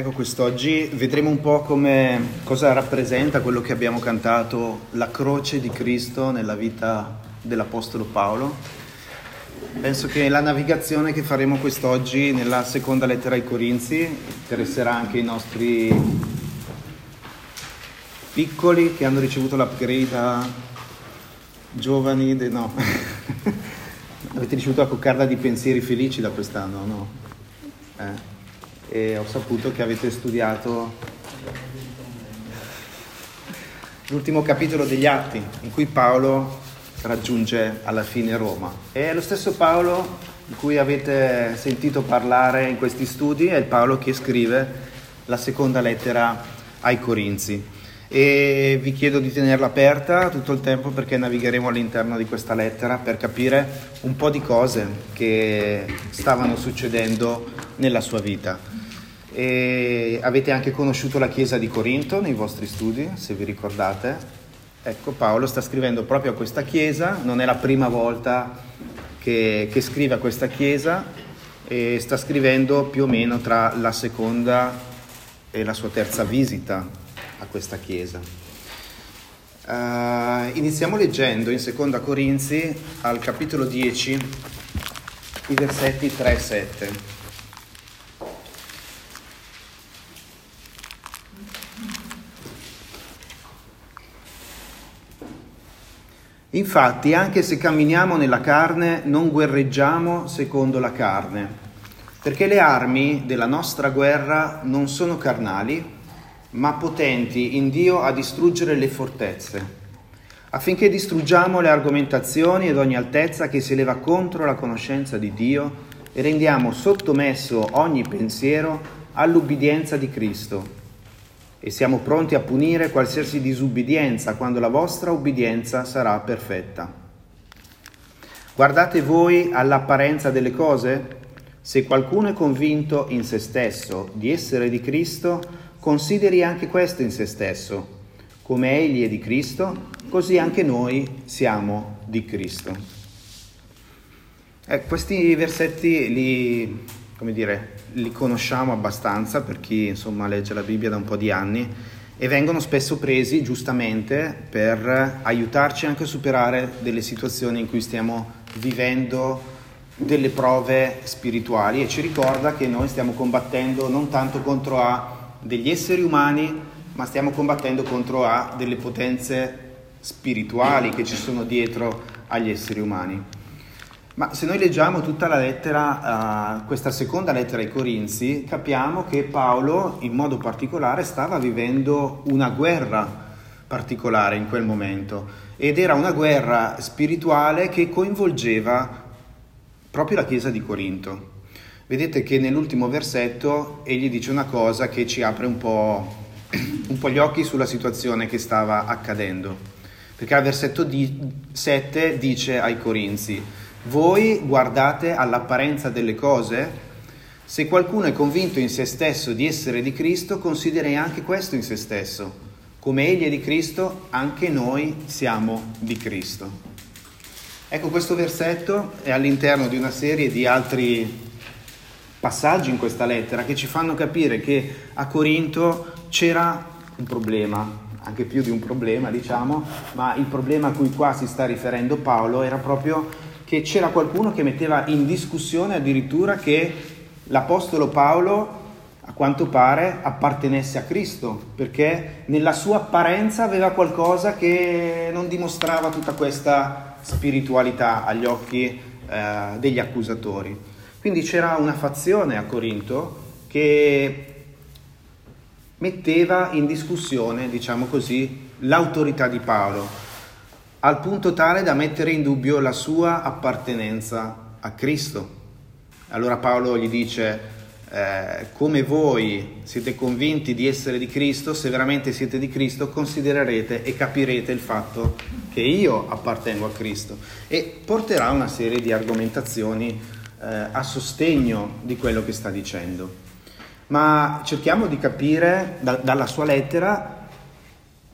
Ecco, quest'oggi vedremo un po' come, cosa rappresenta quello che abbiamo cantato, la croce di Cristo nella vita dell'Apostolo Paolo. Penso che la navigazione che faremo quest'oggi nella seconda lettera ai Corinzi interesserà anche i nostri piccoli che hanno ricevuto l'upgrade a giovani, de... no, avete ricevuto la coccarda di pensieri felici da quest'anno, no? Eh e ho saputo che avete studiato l'ultimo capitolo degli Atti in cui Paolo raggiunge alla fine Roma. E lo stesso Paolo di cui avete sentito parlare in questi studi è il Paolo che scrive la seconda lettera ai Corinzi. E vi chiedo di tenerla aperta tutto il tempo perché navigheremo all'interno di questa lettera per capire un po' di cose che stavano succedendo nella sua vita. E avete anche conosciuto la chiesa di Corinto nei vostri studi, se vi ricordate. Ecco, Paolo sta scrivendo proprio a questa chiesa, non è la prima volta che, che scrive a questa chiesa e sta scrivendo più o meno tra la seconda e la sua terza visita a questa chiesa. Uh, iniziamo leggendo in Seconda Corinzi al capitolo 10 i versetti 3 e 7. Infatti, anche se camminiamo nella carne, non guerreggiamo secondo la carne, perché le armi della nostra guerra non sono carnali, ma potenti in Dio a distruggere le fortezze, affinché distruggiamo le argomentazioni ed ogni altezza che si leva contro la conoscenza di Dio e rendiamo sottomesso ogni pensiero all'ubbidienza di Cristo e siamo pronti a punire qualsiasi disubbidienza quando la vostra ubbidienza sarà perfetta. Guardate voi all'apparenza delle cose? Se qualcuno è convinto in se stesso di essere di Cristo, consideri anche questo in se stesso. Come egli è di Cristo, così anche noi siamo di Cristo. Eh, questi versetti li, come dire, li conosciamo abbastanza per chi insomma legge la Bibbia da un po' di anni e vengono spesso presi giustamente per aiutarci anche a superare delle situazioni in cui stiamo vivendo delle prove spirituali e ci ricorda che noi stiamo combattendo non tanto contro a degli esseri umani, ma stiamo combattendo contro a delle potenze spirituali che ci sono dietro agli esseri umani. Ma se noi leggiamo tutta la lettera, uh, questa seconda lettera ai Corinzi, capiamo che Paolo in modo particolare stava vivendo una guerra particolare in quel momento ed era una guerra spirituale che coinvolgeva proprio la chiesa di Corinto. Vedete che nell'ultimo versetto egli dice una cosa che ci apre un po', un po gli occhi sulla situazione che stava accadendo. Perché al versetto 7 dice ai Corinzi, voi guardate all'apparenza delle cose? Se qualcuno è convinto in se stesso di essere di Cristo, consideri anche questo in se stesso. Come egli è di Cristo, anche noi siamo di Cristo. Ecco, questo versetto è all'interno di una serie di altri passaggi in questa lettera che ci fanno capire che a Corinto c'era un problema, anche più di un problema, diciamo, ma il problema a cui qua si sta riferendo Paolo era proprio che c'era qualcuno che metteva in discussione addirittura che l'Apostolo Paolo, a quanto pare, appartenesse a Cristo, perché nella sua apparenza aveva qualcosa che non dimostrava tutta questa spiritualità agli occhi eh, degli accusatori. Quindi c'era una fazione a Corinto che metteva in discussione, diciamo così, l'autorità di Paolo al punto tale da mettere in dubbio la sua appartenenza a Cristo. Allora Paolo gli dice, eh, come voi siete convinti di essere di Cristo, se veramente siete di Cristo, considererete e capirete il fatto che io appartengo a Cristo. E porterà una serie di argomentazioni eh, a sostegno di quello che sta dicendo. Ma cerchiamo di capire da, dalla sua lettera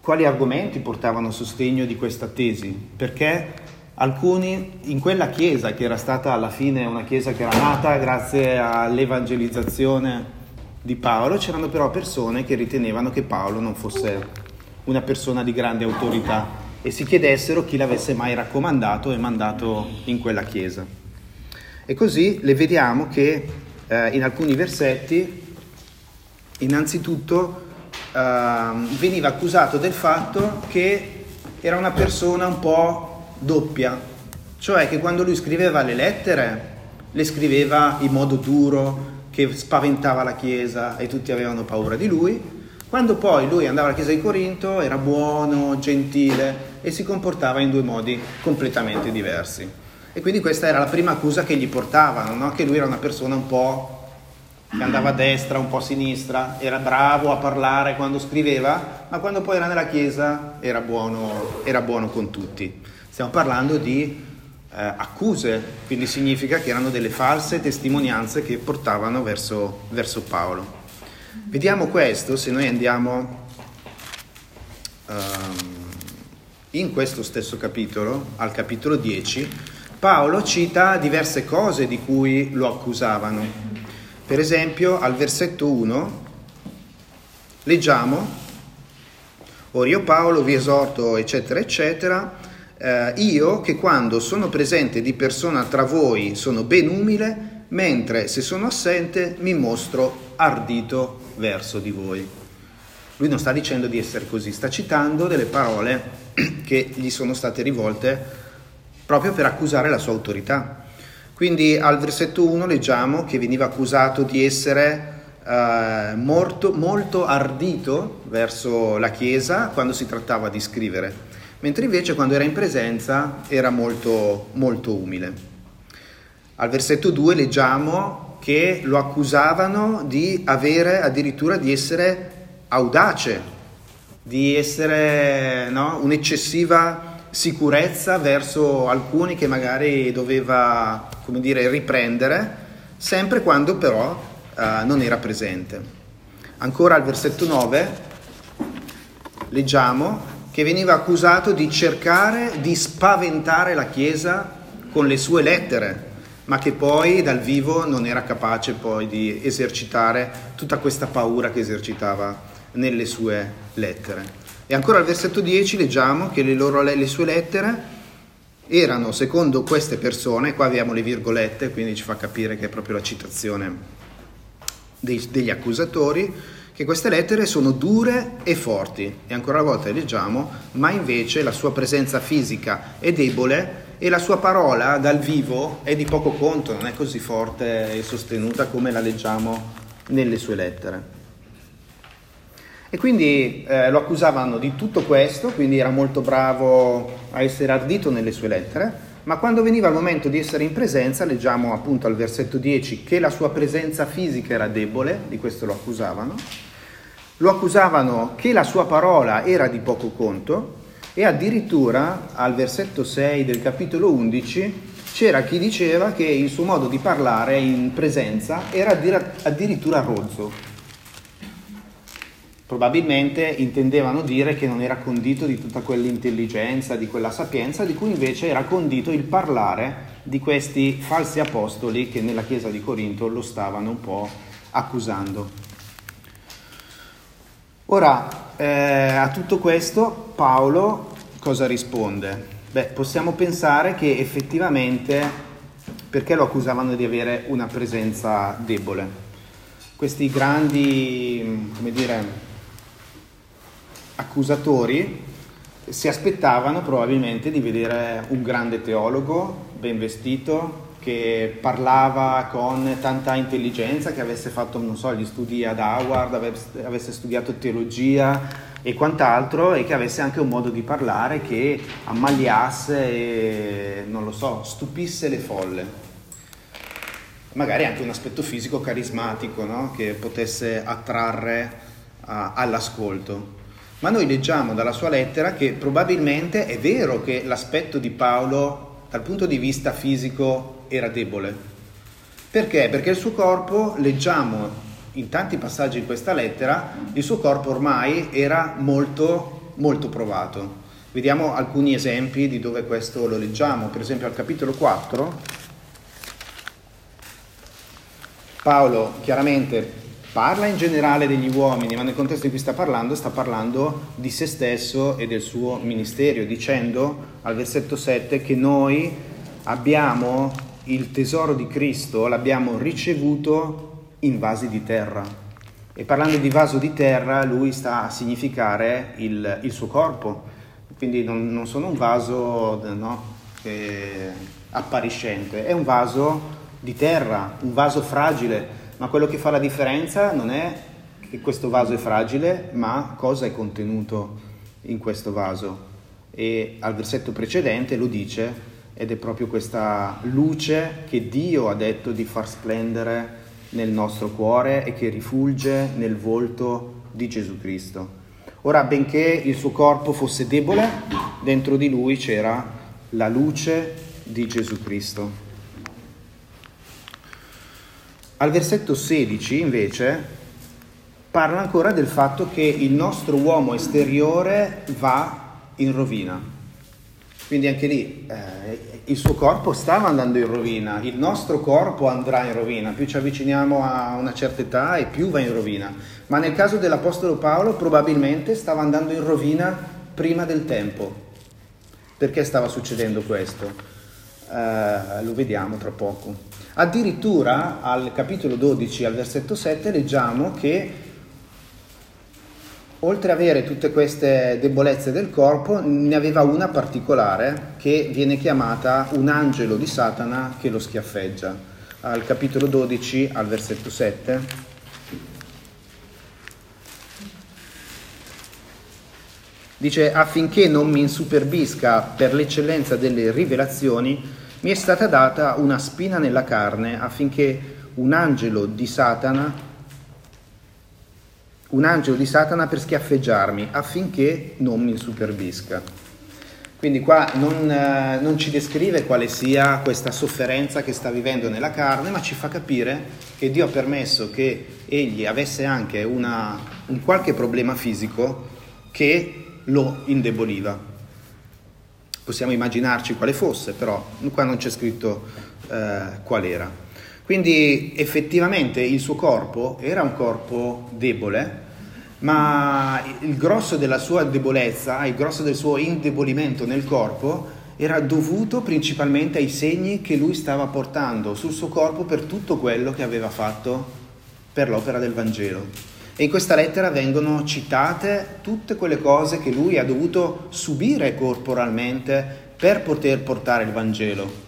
quali argomenti portavano a sostegno di questa tesi? Perché alcuni in quella chiesa, che era stata alla fine una chiesa che era nata grazie all'evangelizzazione di Paolo, c'erano però persone che ritenevano che Paolo non fosse una persona di grande autorità e si chiedessero chi l'avesse mai raccomandato e mandato in quella chiesa. E così le vediamo che eh, in alcuni versetti, innanzitutto, eh, veniva accusato del fatto che era una persona un po' doppia, cioè che quando lui scriveva le lettere le scriveva in modo duro, che spaventava la Chiesa e tutti avevano paura di lui. Quando poi lui andava alla Chiesa di Corinto era buono, gentile e si comportava in due modi completamente diversi. E quindi questa era la prima accusa che gli portavano, no? che lui era una persona un po' che andava a destra, un po' a sinistra, era bravo a parlare quando scriveva, ma quando poi era nella Chiesa era buono, era buono con tutti. Stiamo parlando di eh, accuse, quindi significa che erano delle false testimonianze che portavano verso, verso Paolo. Vediamo questo se noi andiamo um, in questo stesso capitolo, al capitolo 10, Paolo cita diverse cose di cui lo accusavano. Per esempio al versetto 1 leggiamo, Ora io Paolo vi esorto, eccetera, eccetera, eh, io che quando sono presente di persona tra voi sono ben umile, mentre se sono assente mi mostro ardito verso di voi. Lui non sta dicendo di essere così, sta citando delle parole che gli sono state rivolte proprio per accusare la sua autorità. Quindi al versetto 1 leggiamo che veniva accusato di essere eh, molto, molto ardito verso la Chiesa quando si trattava di scrivere mentre invece quando era in presenza era molto, molto umile. Al versetto 2 leggiamo che lo accusavano di avere addirittura di essere audace, di essere no, un'eccessiva sicurezza verso alcuni che magari doveva, come dire, riprendere, sempre quando però uh, non era presente. Ancora al versetto 9 leggiamo che veniva accusato di cercare di spaventare la Chiesa con le sue lettere, ma che poi dal vivo non era capace poi di esercitare tutta questa paura che esercitava nelle sue lettere. E ancora al versetto 10 leggiamo che le, loro, le sue lettere erano, secondo queste persone, qua abbiamo le virgolette, quindi ci fa capire che è proprio la citazione dei, degli accusatori, che queste lettere sono dure e forti e ancora una volta leggiamo, ma invece la sua presenza fisica è debole e la sua parola dal vivo è di poco conto, non è così forte e sostenuta come la leggiamo nelle sue lettere. E quindi eh, lo accusavano di tutto questo, quindi era molto bravo a essere ardito nelle sue lettere, ma quando veniva il momento di essere in presenza, leggiamo appunto al versetto 10 che la sua presenza fisica era debole, di questo lo accusavano, lo accusavano che la sua parola era di poco conto e addirittura al versetto 6 del capitolo 11 c'era chi diceva che il suo modo di parlare in presenza era addirittura rozzo. Probabilmente intendevano dire che non era condito di tutta quell'intelligenza, di quella sapienza, di cui invece era condito il parlare di questi falsi apostoli che nella chiesa di Corinto lo stavano un po' accusando. Ora, eh, a tutto questo Paolo cosa risponde? Beh, possiamo pensare che effettivamente perché lo accusavano di avere una presenza debole? Questi grandi, come dire, accusatori si aspettavano probabilmente di vedere un grande teologo ben vestito, che parlava con tanta intelligenza, che avesse fatto, so, gli studi ad Howard, avesse studiato teologia e quant'altro e che avesse anche un modo di parlare che ammaliasse e, non lo so, stupisse le folle. Magari anche un aspetto fisico carismatico, no? che potesse attrarre uh, all'ascolto. Ma noi leggiamo dalla sua lettera che probabilmente è vero che l'aspetto di Paolo dal punto di vista fisico era debole. Perché? Perché il suo corpo, leggiamo in tanti passaggi in questa lettera, il suo corpo ormai era molto, molto provato. Vediamo alcuni esempi di dove questo lo leggiamo. Per esempio al capitolo 4, Paolo chiaramente parla in generale degli uomini, ma nel contesto in cui sta parlando, sta parlando di se stesso e del suo ministero, dicendo al versetto 7 che noi abbiamo il tesoro di Cristo, l'abbiamo ricevuto in vasi di terra. E parlando di vaso di terra, lui sta a significare il, il suo corpo. Quindi non, non sono un vaso no, appariscente, è un vaso di terra, un vaso fragile ma quello che fa la differenza non è che questo vaso è fragile, ma cosa è contenuto in questo vaso. E al versetto precedente lo dice ed è proprio questa luce che Dio ha detto di far splendere nel nostro cuore e che rifulge nel volto di Gesù Cristo. Ora, benché il suo corpo fosse debole, dentro di lui c'era la luce di Gesù Cristo. Al versetto 16 invece parla ancora del fatto che il nostro uomo esteriore va in rovina. Quindi anche lì eh, il suo corpo stava andando in rovina, il nostro corpo andrà in rovina, più ci avviciniamo a una certa età e più va in rovina. Ma nel caso dell'Apostolo Paolo probabilmente stava andando in rovina prima del tempo. Perché stava succedendo questo? Eh, lo vediamo tra poco. Addirittura al capitolo 12, al versetto 7, leggiamo che oltre ad avere tutte queste debolezze del corpo, ne aveva una particolare che viene chiamata un angelo di Satana che lo schiaffeggia. Al capitolo 12, al versetto 7. Dice affinché non mi insuperbisca per l'eccellenza delle rivelazioni, mi è stata data una spina nella carne affinché un angelo di Satana, un angelo di Satana per schiaffeggiarmi, affinché non mi superbisca. Quindi qua non, eh, non, ci descrive quale sia questa sofferenza che sta vivendo nella carne, ma ci fa capire che Dio ha permesso che egli avesse anche una, un qualche problema fisico che lo indeboliva. Possiamo immaginarci quale fosse, però qua non c'è scritto eh, qual era. Quindi effettivamente il suo corpo era un corpo debole, ma il grosso della sua debolezza, il grosso del suo indebolimento nel corpo era dovuto principalmente ai segni che lui stava portando sul suo corpo per tutto quello che aveva fatto per l'opera del Vangelo. E in questa lettera vengono citate tutte quelle cose che lui ha dovuto subire corporalmente per poter portare il Vangelo.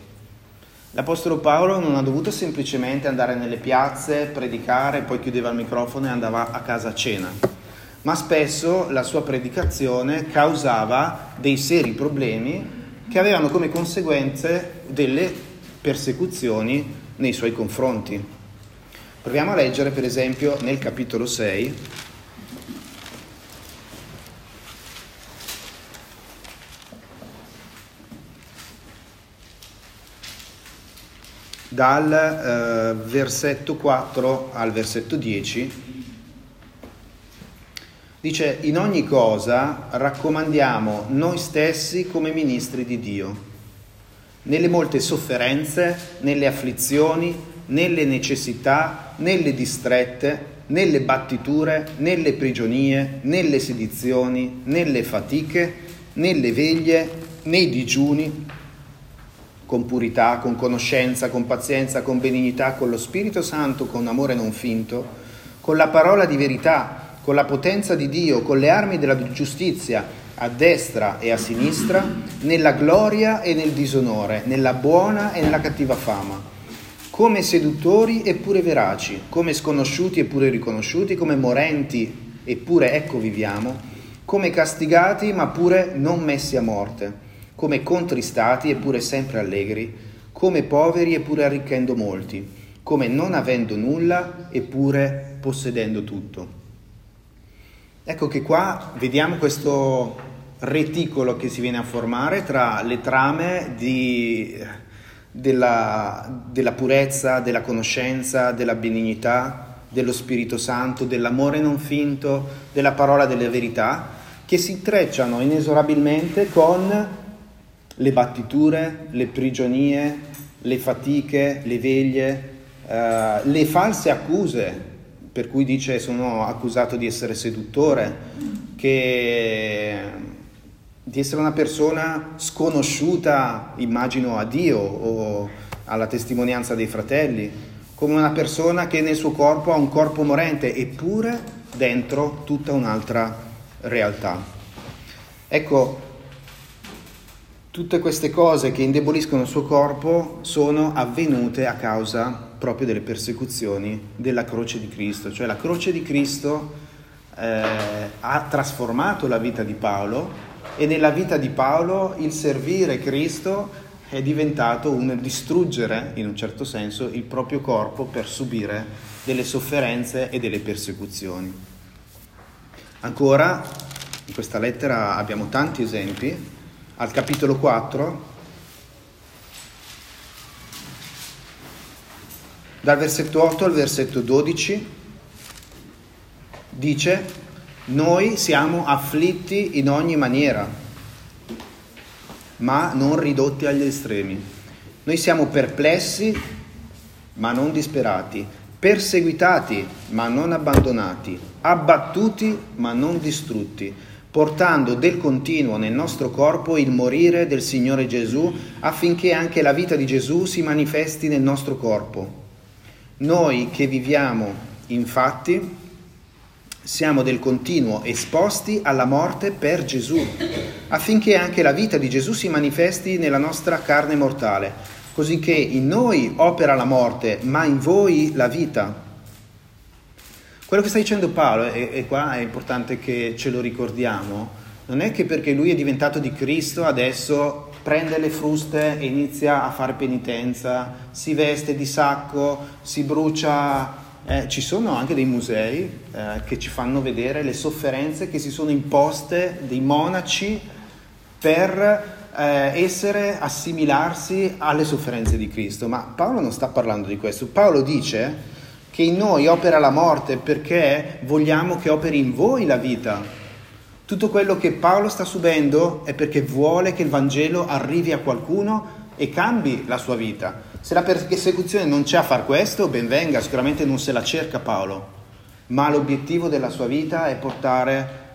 L'Apostolo Paolo non ha dovuto semplicemente andare nelle piazze, predicare, poi chiudeva il microfono e andava a casa a cena, ma spesso la sua predicazione causava dei seri problemi che avevano come conseguenze delle persecuzioni nei suoi confronti. Proviamo a leggere per esempio nel capitolo 6. dal eh, versetto 4 al versetto 10 dice in ogni cosa raccomandiamo noi stessi come ministri di Dio nelle molte sofferenze nelle afflizioni nelle necessità, nelle distrette, nelle battiture, nelle prigionie, nelle sedizioni, nelle fatiche, nelle veglie, nei digiuni, con purità, con conoscenza, con pazienza, con benignità, con lo Spirito Santo, con amore non finto, con la parola di verità, con la potenza di Dio, con le armi della giustizia, a destra e a sinistra, nella gloria e nel disonore, nella buona e nella cattiva fama come seduttori eppure veraci, come sconosciuti eppure riconosciuti, come morenti eppure ecco viviamo, come castigati ma pure non messi a morte, come contristati eppure sempre allegri, come poveri eppure arricchendo molti, come non avendo nulla eppure possedendo tutto. Ecco che qua vediamo questo reticolo che si viene a formare tra le trame di della, della purezza, della conoscenza, della benignità, dello Spirito Santo, dell'amore non finto, della parola delle verità, che si intrecciano inesorabilmente con le battiture, le prigionie, le fatiche, le veglie, eh, le false accuse per cui dice sono accusato di essere seduttore, che di essere una persona sconosciuta, immagino, a Dio o alla testimonianza dei fratelli, come una persona che nel suo corpo ha un corpo morente, eppure dentro tutta un'altra realtà. Ecco, tutte queste cose che indeboliscono il suo corpo sono avvenute a causa proprio delle persecuzioni della croce di Cristo, cioè la croce di Cristo eh, ha trasformato la vita di Paolo e nella vita di Paolo il servire Cristo è diventato un distruggere, in un certo senso, il proprio corpo per subire delle sofferenze e delle persecuzioni. Ancora, in questa lettera abbiamo tanti esempi. Al capitolo 4, dal versetto 8 al versetto 12, dice noi siamo afflitti in ogni maniera, ma non ridotti agli estremi. Noi siamo perplessi, ma non disperati, perseguitati, ma non abbandonati, abbattuti, ma non distrutti, portando del continuo nel nostro corpo il morire del Signore Gesù, affinché anche la vita di Gesù si manifesti nel nostro corpo. Noi che viviamo, infatti, siamo del continuo esposti alla morte per Gesù, affinché anche la vita di Gesù si manifesti nella nostra carne mortale, così che in noi opera la morte, ma in voi la vita. Quello che sta dicendo Paolo, e, e qua è importante che ce lo ricordiamo, non è che perché lui è diventato di Cristo adesso prende le fruste e inizia a fare penitenza, si veste di sacco, si brucia eh, ci sono anche dei musei eh, che ci fanno vedere le sofferenze che si sono imposte dei monaci per eh, essere, assimilarsi alle sofferenze di Cristo. Ma Paolo non sta parlando di questo. Paolo dice che in noi opera la morte perché vogliamo che operi in voi la vita. Tutto quello che Paolo sta subendo è perché vuole che il Vangelo arrivi a qualcuno e cambi la sua vita. Se la persecuzione non c'è a far questo, ben venga, sicuramente non se la cerca Paolo, ma l'obiettivo della sua vita è portare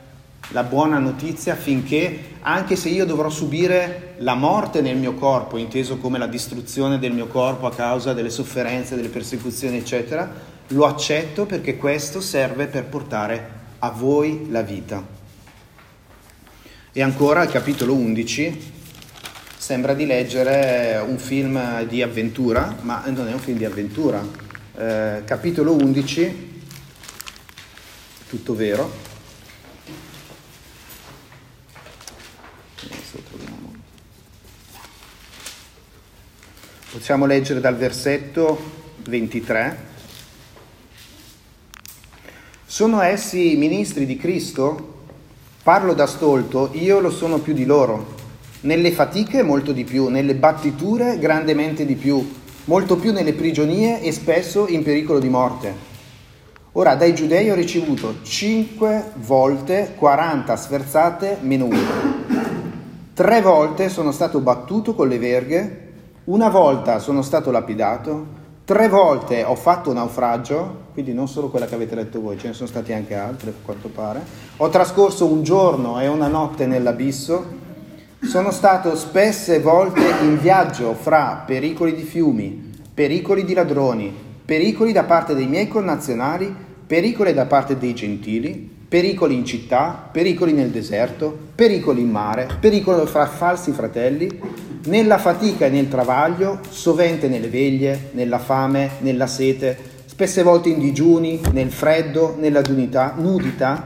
la buona notizia affinché, anche se io dovrò subire la morte nel mio corpo, inteso come la distruzione del mio corpo a causa delle sofferenze, delle persecuzioni, eccetera, lo accetto perché questo serve per portare a voi la vita. E ancora al capitolo 11, sembra di leggere un film di avventura, ma non è un film di avventura. Eh, capitolo 11, tutto vero. Possiamo leggere dal versetto 23. Sono essi ministri di Cristo? Parlo da stolto, io lo sono più di loro nelle fatiche molto di più, nelle battiture grandemente di più, molto più nelle prigionie e spesso in pericolo di morte. Ora dai giudei ho ricevuto cinque volte 40 sferzate meno una. Tre volte sono stato battuto con le verghe, una volta sono stato lapidato, tre volte ho fatto naufragio, quindi non solo quella che avete letto voi, ce ne sono stati anche altre a quanto pare. Ho trascorso un giorno e una notte nell'abisso sono stato spesse volte in viaggio fra pericoli di fiumi, pericoli di ladroni, pericoli da parte dei miei connazionali, pericoli da parte dei gentili, pericoli in città, pericoli nel deserto, pericoli in mare, pericoli fra falsi fratelli, nella fatica e nel travaglio, sovente nelle veglie, nella fame, nella sete, spesse volte in digiuni, nel freddo, nella nudità.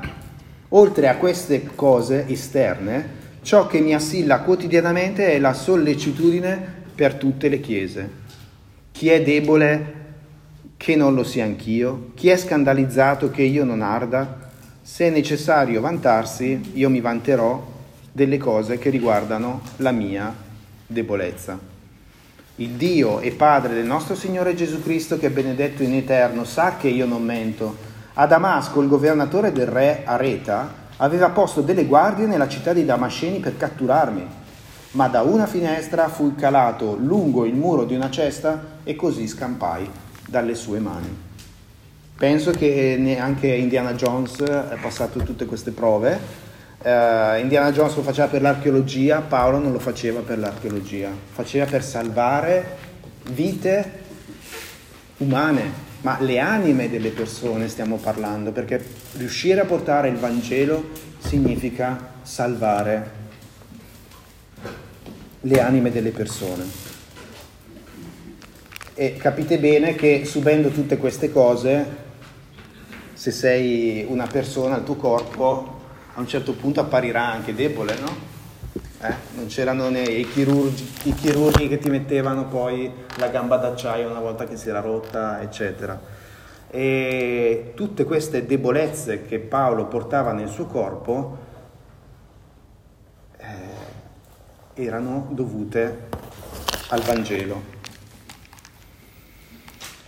Oltre a queste cose esterne, Ciò che mi assilla quotidianamente è la sollecitudine per tutte le chiese. Chi è debole che non lo sia anch'io, chi è scandalizzato che io non arda, se è necessario vantarsi, io mi vanterò delle cose che riguardano la mia debolezza. Il Dio e Padre del nostro Signore Gesù Cristo, che è benedetto in eterno, sa che io non mento. A Damasco il governatore del re Areta aveva posto delle guardie nella città di Damasceni per catturarmi, ma da una finestra fui calato lungo il muro di una cesta e così scampai dalle sue mani. Penso che anche Indiana Jones è passato tutte queste prove. Uh, Indiana Jones lo faceva per l'archeologia, Paolo non lo faceva per l'archeologia, faceva per salvare vite umane, ma le anime delle persone stiamo parlando, perché riuscire a portare il Vangelo significa salvare le anime delle persone. E capite bene che subendo tutte queste cose, se sei una persona, il tuo corpo a un certo punto apparirà anche debole, no? Eh? Non c'erano né i chirurgi, i chirurghi che ti mettevano poi la gamba d'acciaio una volta che si era rotta, eccetera. E tutte queste debolezze che Paolo portava nel suo corpo eh, erano dovute al Vangelo.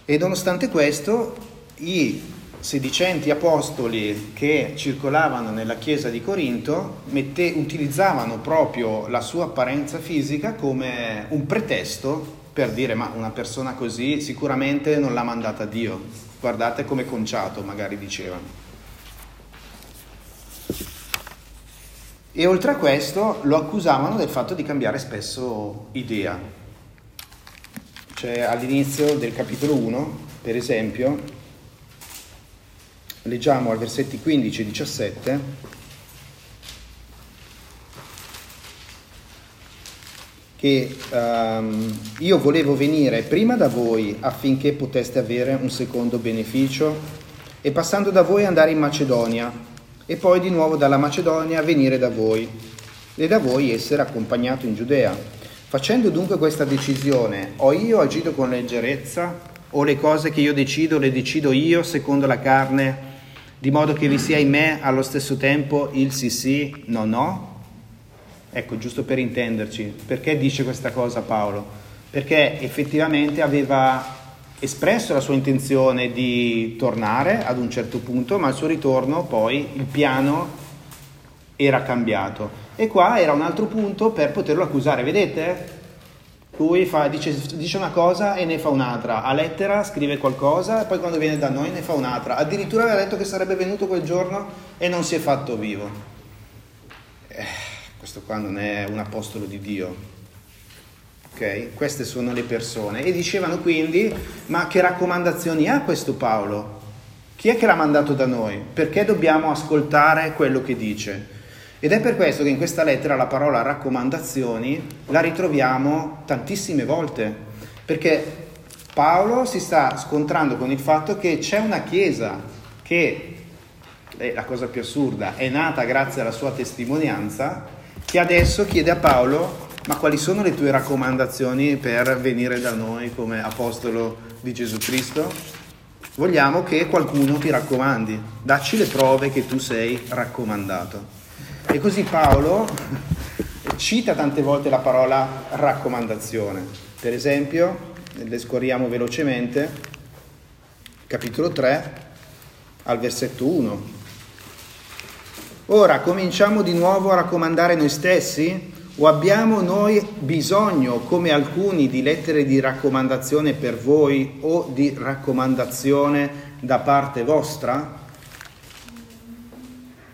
E nonostante questo, i sedicenti apostoli che circolavano nella chiesa di Corinto mette, utilizzavano proprio la sua apparenza fisica come un pretesto per dire ma una persona così sicuramente non l'ha mandata Dio, guardate come conciato magari dicevano. E oltre a questo lo accusavano del fatto di cambiare spesso idea. Cioè all'inizio del capitolo 1, per esempio, leggiamo al versetti 15 e 17, che um, io volevo venire prima da voi affinché poteste avere un secondo beneficio e passando da voi andare in Macedonia e poi di nuovo dalla Macedonia venire da voi e da voi essere accompagnato in Giudea. Facendo dunque questa decisione, ho io agito con leggerezza o le cose che io decido le decido io secondo la carne di modo che vi sia in me allo stesso tempo il sì sì, no no? Ecco, giusto per intenderci, perché dice questa cosa Paolo? Perché effettivamente aveva espresso la sua intenzione di tornare ad un certo punto, ma al suo ritorno poi il piano era cambiato. E qua era un altro punto per poterlo accusare, vedete? Lui fa, dice, dice, una cosa e ne fa un'altra, a lettera scrive qualcosa e poi quando viene da noi ne fa un'altra. Addirittura aveva detto che sarebbe venuto quel giorno e non si è fatto vivo. Eh, questo qua non è un apostolo di Dio. Ok? Queste sono le persone. E dicevano quindi, ma che raccomandazioni ha questo Paolo? Chi è che l'ha mandato da noi? Perché dobbiamo ascoltare quello che dice? Ed è per questo che in questa lettera la parola raccomandazioni la ritroviamo tantissime volte, perché Paolo si sta scontrando con il fatto che c'è una chiesa che, è la cosa più assurda, è nata grazie alla sua testimonianza, che adesso chiede a Paolo, ma quali sono le tue raccomandazioni per venire da noi come apostolo di Gesù Cristo? Vogliamo che qualcuno ti raccomandi, dacci le prove che tu sei raccomandato. E così Paolo cita tante volte la parola raccomandazione. Per esempio, le scorriamo velocemente, capitolo 3 al versetto 1. Ora cominciamo di nuovo a raccomandare noi stessi o abbiamo noi bisogno, come alcuni, di lettere di raccomandazione per voi o di raccomandazione da parte vostra?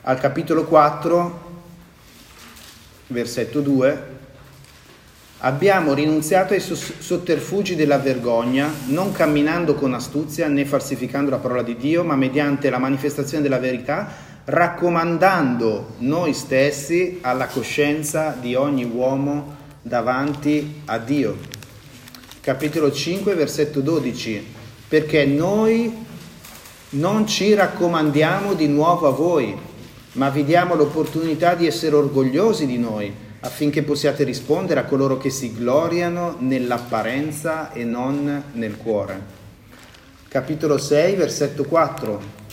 Al capitolo 4 versetto 2, abbiamo rinunziato ai sotterfugi della vergogna, non camminando con astuzia né falsificando la parola di Dio, ma mediante la manifestazione della verità, raccomandando noi stessi alla coscienza di ogni uomo davanti a Dio. Capitolo 5, versetto 12, perché noi non ci raccomandiamo di nuovo a voi, ma vi diamo l'opportunità di essere orgogliosi di noi affinché possiate rispondere a coloro che si gloriano nell'apparenza e non nel cuore. Capitolo 6, versetto 4.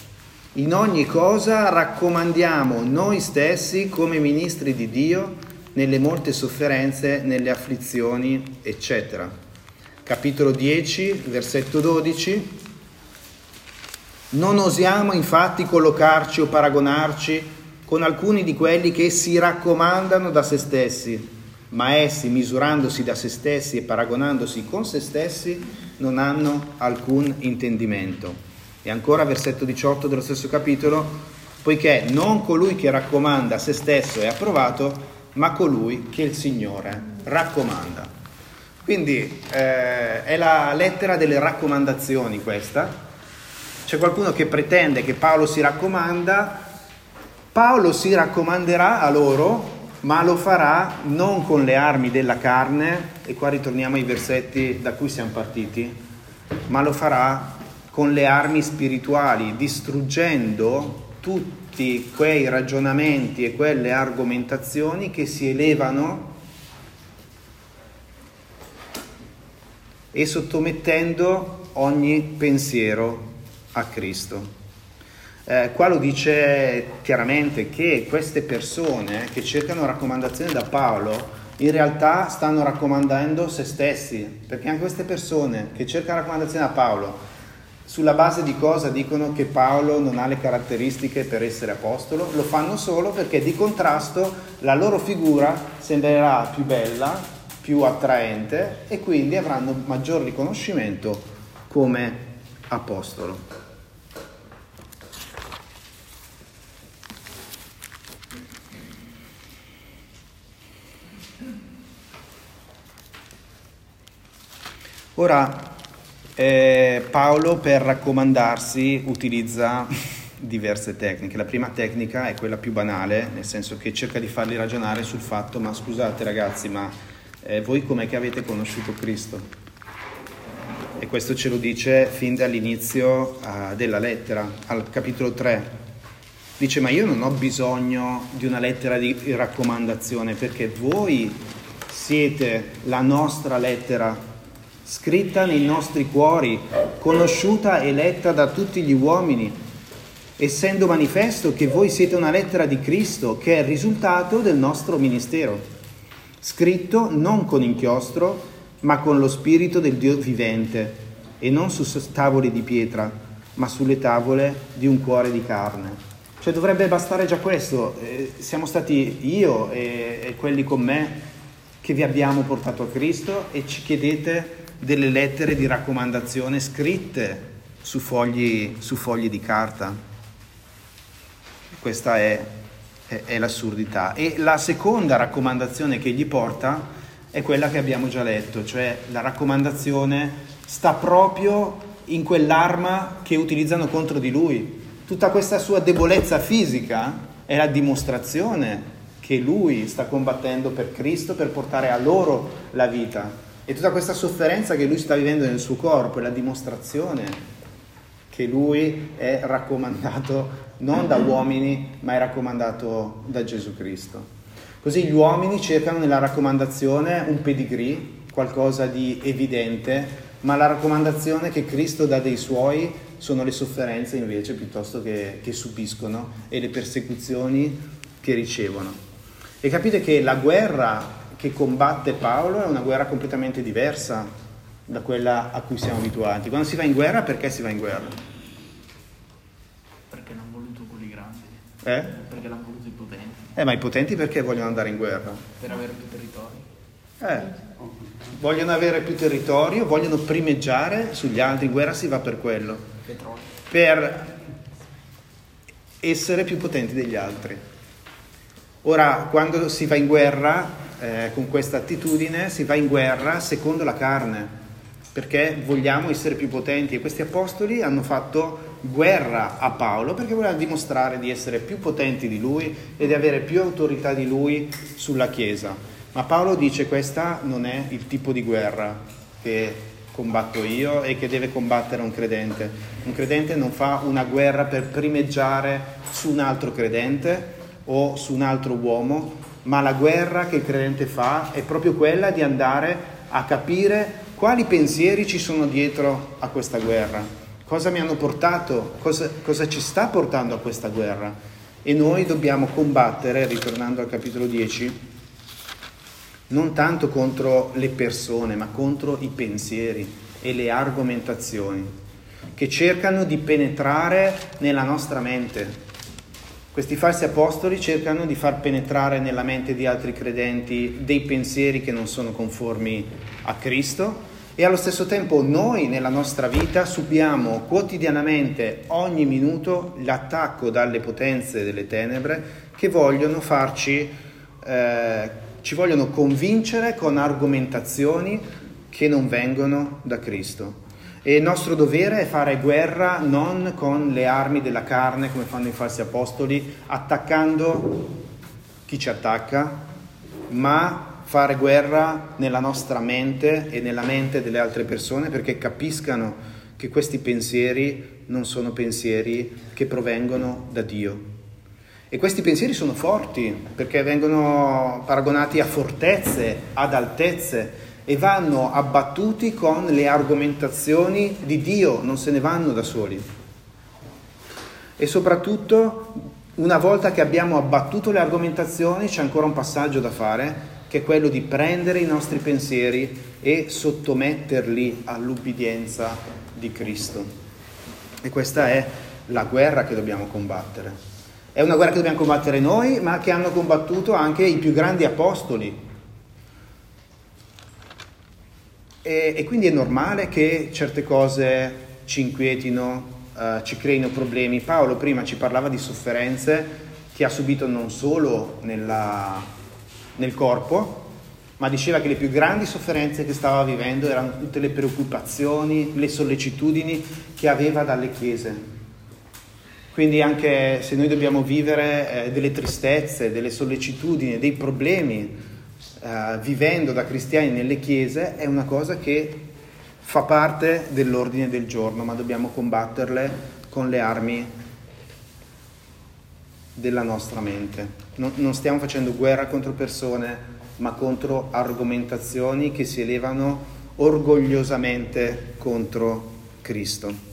In ogni cosa raccomandiamo noi stessi come ministri di Dio nelle molte sofferenze, nelle afflizioni, eccetera. Capitolo 10, versetto 12. Non osiamo infatti collocarci o paragonarci con alcuni di quelli che si raccomandano da se stessi, ma essi, misurandosi da se stessi e paragonandosi con se stessi, non hanno alcun intendimento. E ancora versetto 18 dello stesso capitolo, poiché non colui che raccomanda se stesso è approvato, ma colui che il Signore raccomanda. Quindi eh, è la lettera delle raccomandazioni questa. C'è qualcuno che pretende che Paolo si raccomanda, Paolo si raccomanderà a loro, ma lo farà non con le armi della carne, e qua ritorniamo ai versetti da cui siamo partiti, ma lo farà con le armi spirituali, distruggendo tutti quei ragionamenti e quelle argomentazioni che si elevano e sottomettendo ogni pensiero a Cristo. Eh, qua lo dice chiaramente che queste persone che cercano raccomandazioni da Paolo in realtà stanno raccomandando se stessi, perché anche queste persone che cercano raccomandazioni da Paolo sulla base di cosa dicono che Paolo non ha le caratteristiche per essere apostolo? Lo fanno solo perché di contrasto la loro figura sembrerà più bella, più attraente e quindi avranno maggior riconoscimento come apostolo. Ora, eh, Paolo per raccomandarsi utilizza diverse tecniche. La prima tecnica è quella più banale, nel senso che cerca di farli ragionare sul fatto, ma scusate ragazzi, ma eh, voi com'è che avete conosciuto Cristo? E questo ce lo dice fin dall'inizio uh, della lettera, al capitolo 3. Dice, ma io non ho bisogno di una lettera di raccomandazione perché voi siete la nostra lettera scritta nei nostri cuori, conosciuta e letta da tutti gli uomini, essendo manifesto che voi siete una lettera di Cristo, che è il risultato del nostro ministero, scritto non con inchiostro, ma con lo spirito del Dio vivente, e non su tavoli di pietra, ma sulle tavole di un cuore di carne. Cioè dovrebbe bastare già questo, eh, siamo stati io e, e quelli con me che vi abbiamo portato a Cristo e ci chiedete delle lettere di raccomandazione scritte su fogli, su fogli di carta. Questa è, è, è l'assurdità. E la seconda raccomandazione che gli porta è quella che abbiamo già letto, cioè la raccomandazione sta proprio in quell'arma che utilizzano contro di lui. Tutta questa sua debolezza fisica è la dimostrazione che lui sta combattendo per Cristo per portare a loro la vita. E tutta questa sofferenza che lui sta vivendo nel suo corpo è la dimostrazione che lui è raccomandato non da uomini, ma è raccomandato da Gesù Cristo. Così gli uomini cercano nella raccomandazione un pedigree, qualcosa di evidente, ma la raccomandazione che Cristo dà dei suoi sono le sofferenze invece piuttosto che, che subiscono e le persecuzioni che ricevono. E capite che la guerra che combatte Paolo è una guerra completamente diversa da quella a cui siamo abituati. Quando si va in guerra, perché si va in guerra? Perché l'hanno voluto quelli grandi. Eh? Perché l'hanno voluto i potenti. Eh, ma i potenti perché vogliono andare in guerra? Per avere più territorio. Eh, vogliono avere più territorio, vogliono primeggiare sugli altri, in guerra si va per quello. Petrolio. Per essere più potenti degli altri. Ora, quando si va in guerra, eh, con questa attitudine si va in guerra secondo la carne, perché vogliamo essere più potenti e questi apostoli hanno fatto guerra a Paolo perché volevano dimostrare di essere più potenti di lui e di avere più autorità di lui sulla Chiesa. Ma Paolo dice questa non è il tipo di guerra che combatto io e che deve combattere un credente. Un credente non fa una guerra per primeggiare su un altro credente o su un altro uomo, ma la guerra che il credente fa è proprio quella di andare a capire quali pensieri ci sono dietro a questa guerra, cosa mi hanno portato, cosa, cosa ci sta portando a questa guerra. E noi dobbiamo combattere, ritornando al capitolo 10, non tanto contro le persone, ma contro i pensieri e le argomentazioni che cercano di penetrare nella nostra mente, questi falsi apostoli cercano di far penetrare nella mente di altri credenti dei pensieri che non sono conformi a Cristo E allo stesso tempo noi nella nostra vita subiamo quotidianamente, ogni minuto, l'attacco dalle potenze delle tenebre che vogliono farci, eh, ci vogliono convincere con argomentazioni che non vengono da Cristo. E il nostro dovere è fare guerra non con le armi della carne come fanno i falsi apostoli, attaccando chi ci attacca, ma fare guerra nella nostra mente e nella mente delle altre persone perché capiscano che questi pensieri non sono pensieri che provengono da Dio. E questi pensieri sono forti perché vengono paragonati a fortezze, ad altezze e vanno abbattuti con le argomentazioni di Dio, non se ne vanno da soli. E soprattutto, una volta che abbiamo abbattuto le argomentazioni, c'è ancora un passaggio da fare, che è quello di prendere i nostri pensieri e sottometterli all'ubbidienza di Cristo. E questa è la guerra che dobbiamo combattere. È una guerra che dobbiamo combattere noi, ma che hanno combattuto anche i più grandi apostoli. E, e quindi è normale che certe cose ci inquietino, uh, ci creino problemi. Paolo prima ci parlava di sofferenze che ha subito non solo nella nel corpo, ma diceva che le più grandi sofferenze che stava vivendo erano tutte le preoccupazioni, le sollecitudini che aveva dalle chiese. Quindi anche se noi dobbiamo vivere eh, delle tristezze, delle sollecitudini, dei problemi, eh, vivendo da cristiani nelle chiese, è una cosa che fa parte dell'ordine del giorno, ma dobbiamo combatterle con le armi della nostra mente. Non, non stiamo facendo guerra contro persone, ma contro argomentazioni che si elevano orgogliosamente contro Cristo.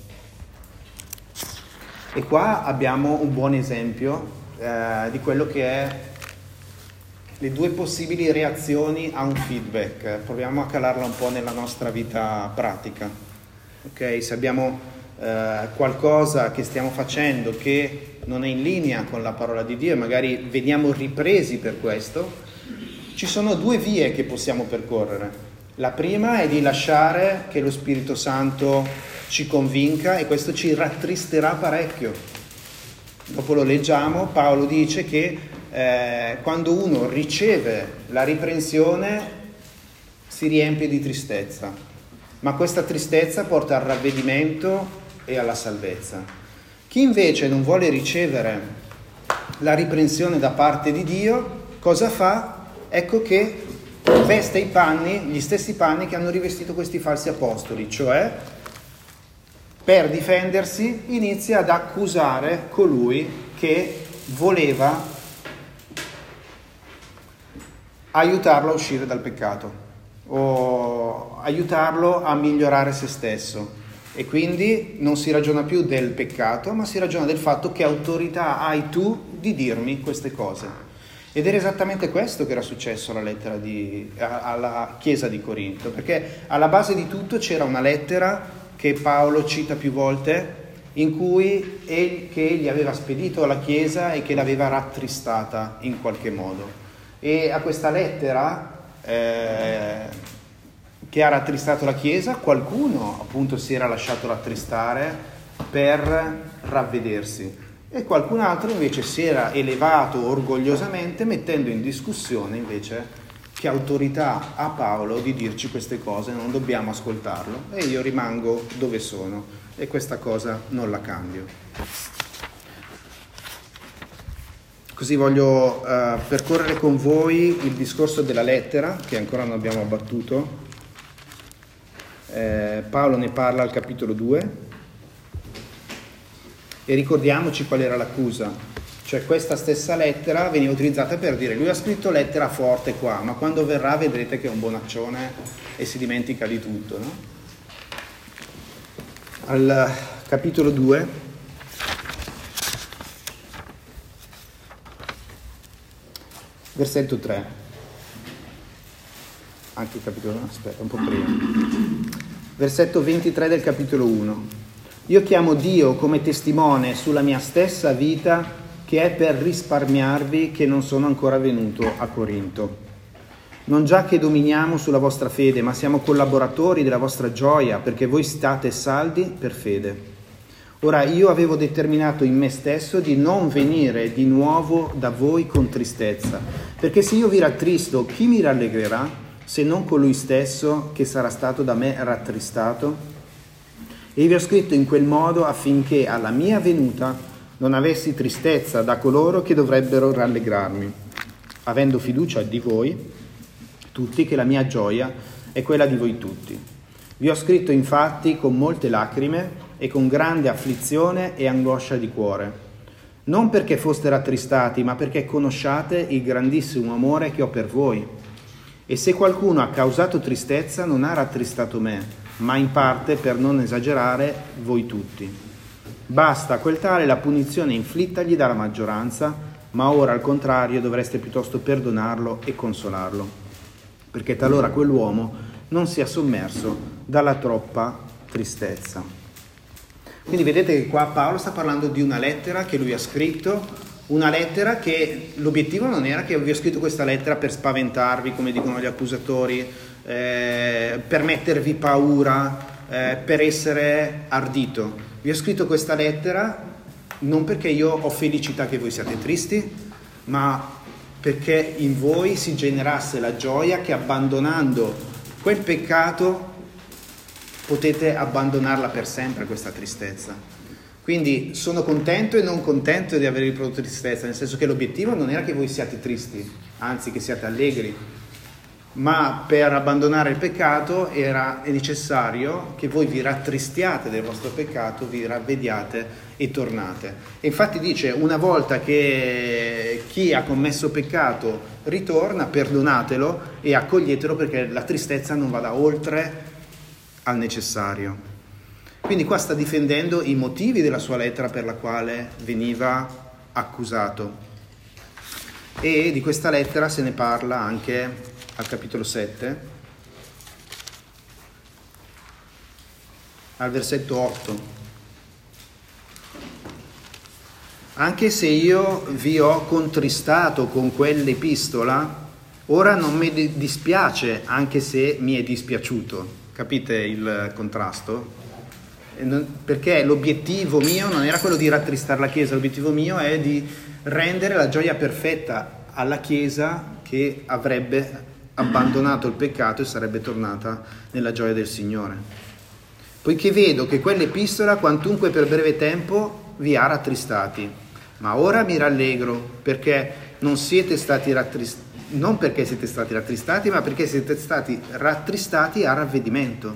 E qua abbiamo un buon esempio eh, di quello che è le due possibili reazioni a un feedback. Proviamo a calarla un po' nella nostra vita pratica. Okay? Se abbiamo eh, qualcosa che stiamo facendo che non è in linea con la parola di Dio e magari veniamo ripresi per questo, ci sono due vie che possiamo percorrere. La prima è di lasciare che lo Spirito Santo ci convinca e questo ci rattristerà parecchio. Dopo lo leggiamo, Paolo dice che eh, quando uno riceve la riprensione si riempie di tristezza, ma questa tristezza porta al ravvedimento e alla salvezza. Chi invece non vuole ricevere la riprensione da parte di Dio, cosa fa? Ecco che veste i panni, gli stessi panni che hanno rivestito questi falsi apostoli, cioè per difendersi inizia ad accusare colui che voleva aiutarlo a uscire dal peccato o aiutarlo a migliorare se stesso. E quindi non si ragiona più del peccato, ma si ragiona del fatto che autorità hai tu di dirmi queste cose. Ed era esattamente questo che era successo alla, di, alla chiesa di Corinto, perché alla base di tutto c'era una lettera che Paolo cita più volte, in cui egli, che egli aveva spedito alla chiesa e che l'aveva rattristata in qualche modo. E a questa lettera eh, che ha rattristato la Chiesa, qualcuno appunto si era lasciato rattristare per ravvedersi. E qualcun altro invece si era elevato orgogliosamente mettendo in discussione invece che autorità ha Paolo di dirci queste cose, non dobbiamo ascoltarlo. E io rimango dove sono. E questa cosa non la cambio. Così voglio uh, percorrere con voi il discorso della lettera che ancora non abbiamo abbattuto eh, Paolo ne parla al capitolo 2 e ricordiamoci qual era l'accusa, cioè questa stessa lettera veniva utilizzata per dire lui ha scritto lettera forte qua, ma quando verrà vedrete che è un bonaccione e si dimentica di tutto. No? Al capitolo 2 versetto 3 anche il capitolo 1, aspetta, un po' prima. Versetto 23 del capitolo 1. Io chiamo Dio come testimone sulla mia stessa vita che è per risparmiarvi che non sono ancora venuto a Corinto. non già che dominiamo sulla vostra fede, ma siamo collaboratori della vostra gioia, perché voi state saldi per fede. Ora io avevo determinato in me stesso di non venire di nuovo da voi con tristezza, perché se io vi rattristo, chi mi rallegrerà se non colui stesso che sarà stato da me rattristato? E vi ho scritto in quel modo affinché alla mia venuta non avessi tristezza da coloro che dovrebbero rallegrarmi, avendo fiducia di voi tutti che la mia gioia è quella di voi tutti. Vi ho scritto infatti con molte lacrime e con grande afflizione e angoscia di cuore, non perché foste rattristati, ma perché conosciate il grandissimo amore che ho per voi. E se qualcuno ha causato tristezza, non ha rattristato me, ma in parte, per non esagerare, voi tutti. Basta a quel tale la punizione inflittagli dalla maggioranza, ma ora al contrario dovreste piuttosto perdonarlo e consolarlo perché talora quell'uomo non sia sommerso dalla troppa tristezza. Quindi vedete che qua Paolo sta parlando di una lettera che lui ha scritto, una lettera che l'obiettivo non era che vi ho scritto questa lettera per spaventarvi, come dicono gli accusatori, eh, per mettervi paura, eh, per essere ardito. Vi ho scritto questa lettera non perché io ho felicità che voi siate tristi, ma perché in voi si generasse la gioia che abbandonando quel peccato potete abbandonarla per sempre questa tristezza. Quindi sono contento e non contento di aver prodotto tristezza, nel senso che l'obiettivo non era che voi siate tristi, anzi che siate allegri, ma per abbandonare il peccato era necessario che voi vi rattristiate del vostro peccato, vi ravvediate e tornate. E infatti dice, una volta che chi ha commesso peccato ritorna, perdonatelo e accoglietelo perché la tristezza non vada oltre al necessario. Quindi qua sta difendendo i motivi della sua lettera per la quale veniva accusato. E di questa lettera se ne parla anche al capitolo 7, al versetto 8. Anche se io vi ho contristato con quell'epistola, ora non mi dispiace anche se mi è dispiaciuto. Capite il contrasto? Perché l'obiettivo mio non era quello di rattristare la Chiesa, l'obiettivo mio è di rendere la gioia perfetta alla Chiesa che avrebbe abbandonato il peccato e sarebbe tornata nella gioia del Signore. Poiché vedo che quell'epistola, quantunque per breve tempo, vi ha rattristati, ma ora mi rallegro perché non siete stati rattristati, non perché siete stati rattristati, ma perché siete stati rattristati a ravvedimento,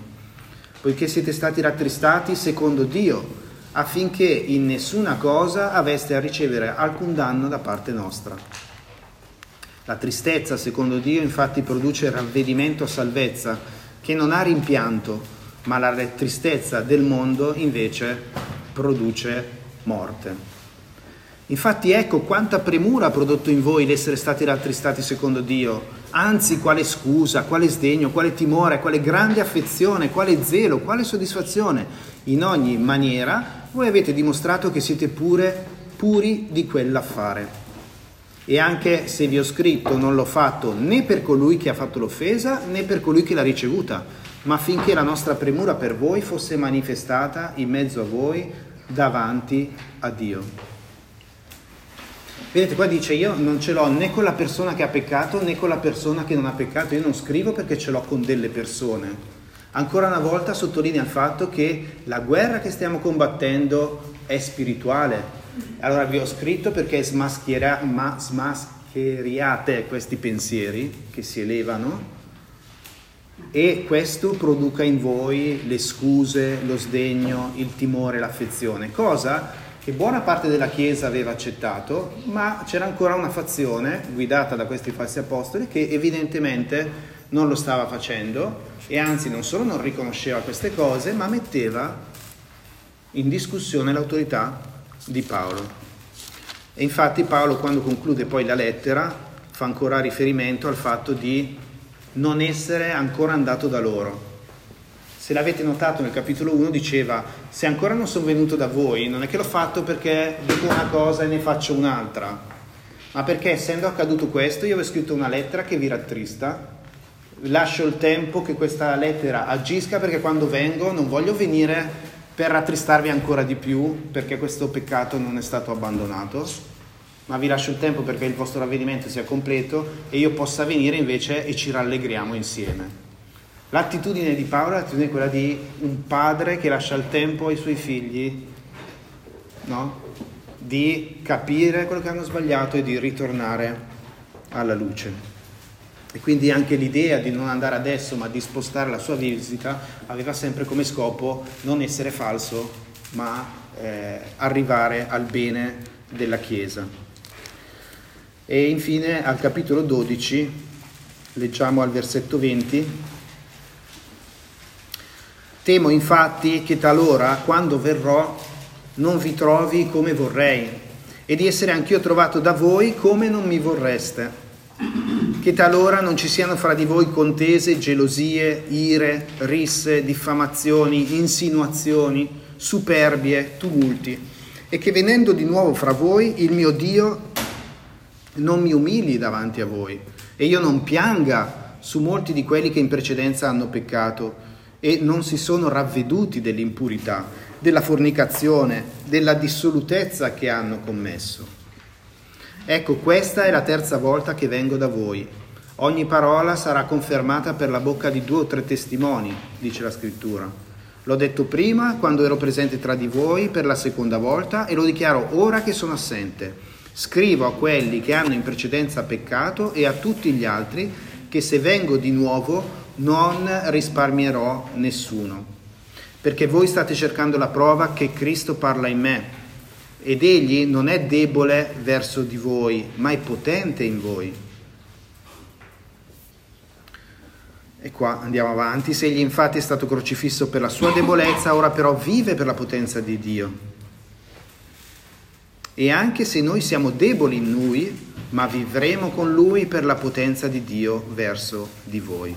poiché siete stati rattristati secondo Dio, affinché in nessuna cosa aveste a ricevere alcun danno da parte nostra. La tristezza, secondo Dio, infatti produce ravvedimento a salvezza, che non ha rimpianto, ma la tristezza del mondo invece produce morte. Infatti ecco quanta premura ha prodotto in voi l'essere stati rattristati secondo Dio, anzi quale scusa, quale sdegno, quale timore, quale grande affezione, quale zelo, quale soddisfazione. In ogni maniera voi avete dimostrato che siete pure puri di quell'affare. E anche se vi ho scritto non l'ho fatto né per colui che ha fatto l'offesa né per colui che l'ha ricevuta, ma affinché la nostra premura per voi fosse manifestata in mezzo a voi davanti a Dio. Vedete, qua dice io non ce l'ho né con la persona che ha peccato né con la persona che non ha peccato, io non scrivo perché ce l'ho con delle persone. Ancora una volta sottolinea il fatto che la guerra che stiamo combattendo è spirituale, allora vi ho scritto perché ma, smascheriate questi pensieri che si elevano e questo produca in voi le scuse, lo sdegno, il timore, l'affezione, cosa che buona parte della Chiesa aveva accettato, ma c'era ancora una fazione guidata da questi falsi apostoli che evidentemente non lo stava facendo e anzi non solo non riconosceva queste cose, ma metteva in discussione l'autorità di Paolo. E infatti Paolo quando conclude poi la lettera fa ancora riferimento al fatto di non essere ancora andato da loro. Se l'avete notato nel capitolo 1 diceva se ancora non sono venuto da voi non è che l'ho fatto perché dico una cosa e ne faccio un'altra, ma perché essendo accaduto questo io vi ho scritto una lettera che vi rattrista. Lascio il tempo che questa lettera agisca perché quando vengo non voglio venire per rattristarvi ancora di più perché questo peccato non è stato abbandonato, ma vi lascio il tempo perché il vostro ravvedimento sia completo e io possa venire invece e ci rallegriamo insieme. L'attitudine di Paolo è quella di un padre che lascia il tempo ai suoi figli, no? di capire quello che hanno sbagliato e di ritornare alla luce. E quindi anche l'idea di non andare adesso ma di spostare la sua visita aveva sempre come scopo non essere falso ma eh, arrivare al bene della Chiesa. E infine al capitolo 12 leggiamo al versetto 20 Temo infatti che talora, quando verrò, non vi trovi come vorrei, e di essere anch'io trovato da voi come non mi vorreste. Che talora non ci siano fra di voi contese, gelosie, ire, risse, diffamazioni, insinuazioni, superbie, tumulti, e che venendo di nuovo fra voi il mio Dio non mi umili davanti a voi, e io non pianga su molti di quelli che in precedenza hanno peccato e non si sono ravveduti dell'impurità, della fornicazione, della dissolutezza che hanno commesso. Ecco, questa è la terza volta che vengo da voi. Ogni parola sarà confermata per la bocca di due o tre testimoni, dice la scrittura. L'ho detto prima quando ero presente tra di voi per la seconda volta e lo dichiaro ora che sono assente. Scrivo a quelli che hanno in precedenza peccato e a tutti gli altri che se vengo di nuovo non risparmierò nessuno, perché voi state cercando la prova che Cristo parla in me ed egli non è debole verso di voi, ma è potente in voi. E qua andiamo avanti. Se egli infatti è stato crocifisso per la sua debolezza, ora però vive per la potenza di Dio. E anche se noi siamo deboli in lui, ma vivremo con lui per la potenza di Dio verso di voi.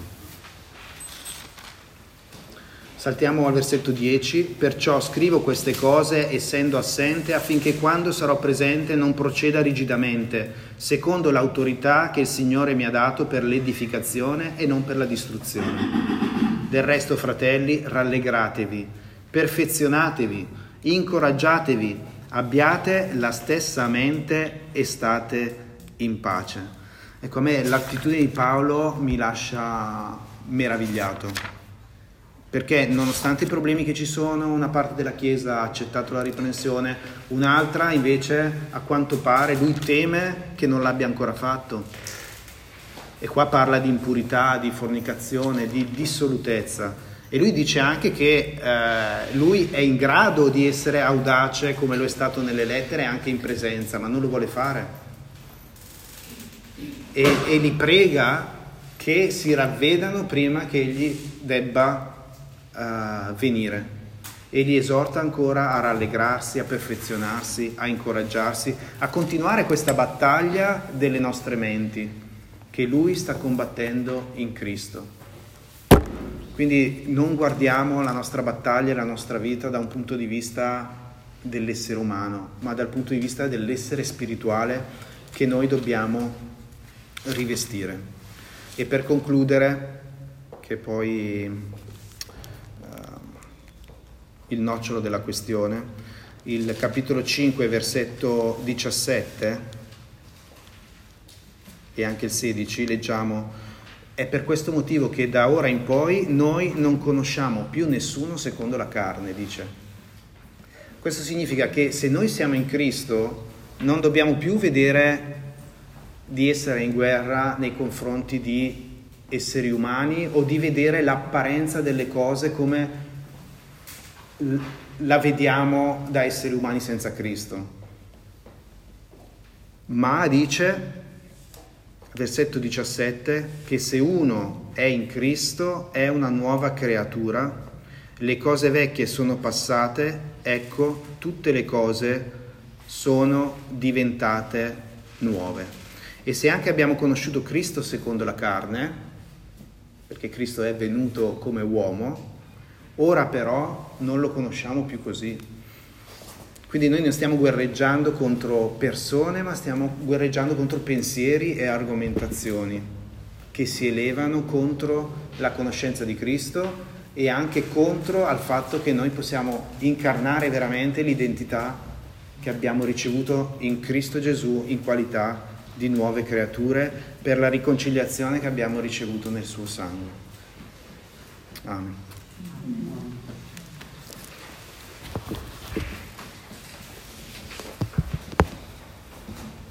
Saltiamo al versetto 10, perciò scrivo queste cose essendo assente affinché quando sarò presente non proceda rigidamente, secondo l'autorità che il Signore mi ha dato per l'edificazione e non per la distruzione. Del resto, fratelli, rallegratevi, perfezionatevi, incoraggiatevi, abbiate la stessa mente e state in pace. Ecco, a me l'attitudine di Paolo mi lascia meravigliato perché nonostante i problemi che ci sono, una parte della Chiesa ha accettato la riprensione, un'altra invece a quanto pare lui teme che non l'abbia ancora fatto. E qua parla di impurità, di fornicazione, di dissolutezza. E lui dice anche che eh, lui è in grado di essere audace come lo è stato nelle lettere anche in presenza, ma non lo vuole fare. E, e li prega che si ravvedano prima che egli debba uh, venire e li esorta ancora a rallegrarsi, a perfezionarsi, a incoraggiarsi, a continuare questa battaglia delle nostre menti che lui sta combattendo in Cristo. Quindi non guardiamo la nostra battaglia e la nostra vita da un punto di vista dell'essere umano, ma dal punto di vista dell'essere spirituale che noi dobbiamo rivestire. E per concludere, che poi il nocciolo della questione, il capitolo 5, versetto 17 e anche il 16, leggiamo, è per questo motivo che da ora in poi noi non conosciamo più nessuno secondo la carne, dice. Questo significa che se noi siamo in Cristo non dobbiamo più vedere di essere in guerra nei confronti di esseri umani o di vedere l'apparenza delle cose come la vediamo da esseri umani senza Cristo. Ma dice, versetto 17, che se uno è in Cristo è una nuova creatura, le cose vecchie sono passate, ecco, tutte le cose sono diventate nuove. E se anche abbiamo conosciuto Cristo secondo la carne, perché Cristo è venuto come uomo, Ora però non lo conosciamo più così. Quindi noi non stiamo guerreggiando contro persone, ma stiamo guerreggiando contro pensieri e argomentazioni che si elevano contro la conoscenza di Cristo e anche contro al fatto che noi possiamo incarnare veramente l'identità che abbiamo ricevuto in Cristo Gesù in qualità di nuove creature per la riconciliazione che abbiamo ricevuto nel suo sangue. Amen. anymore.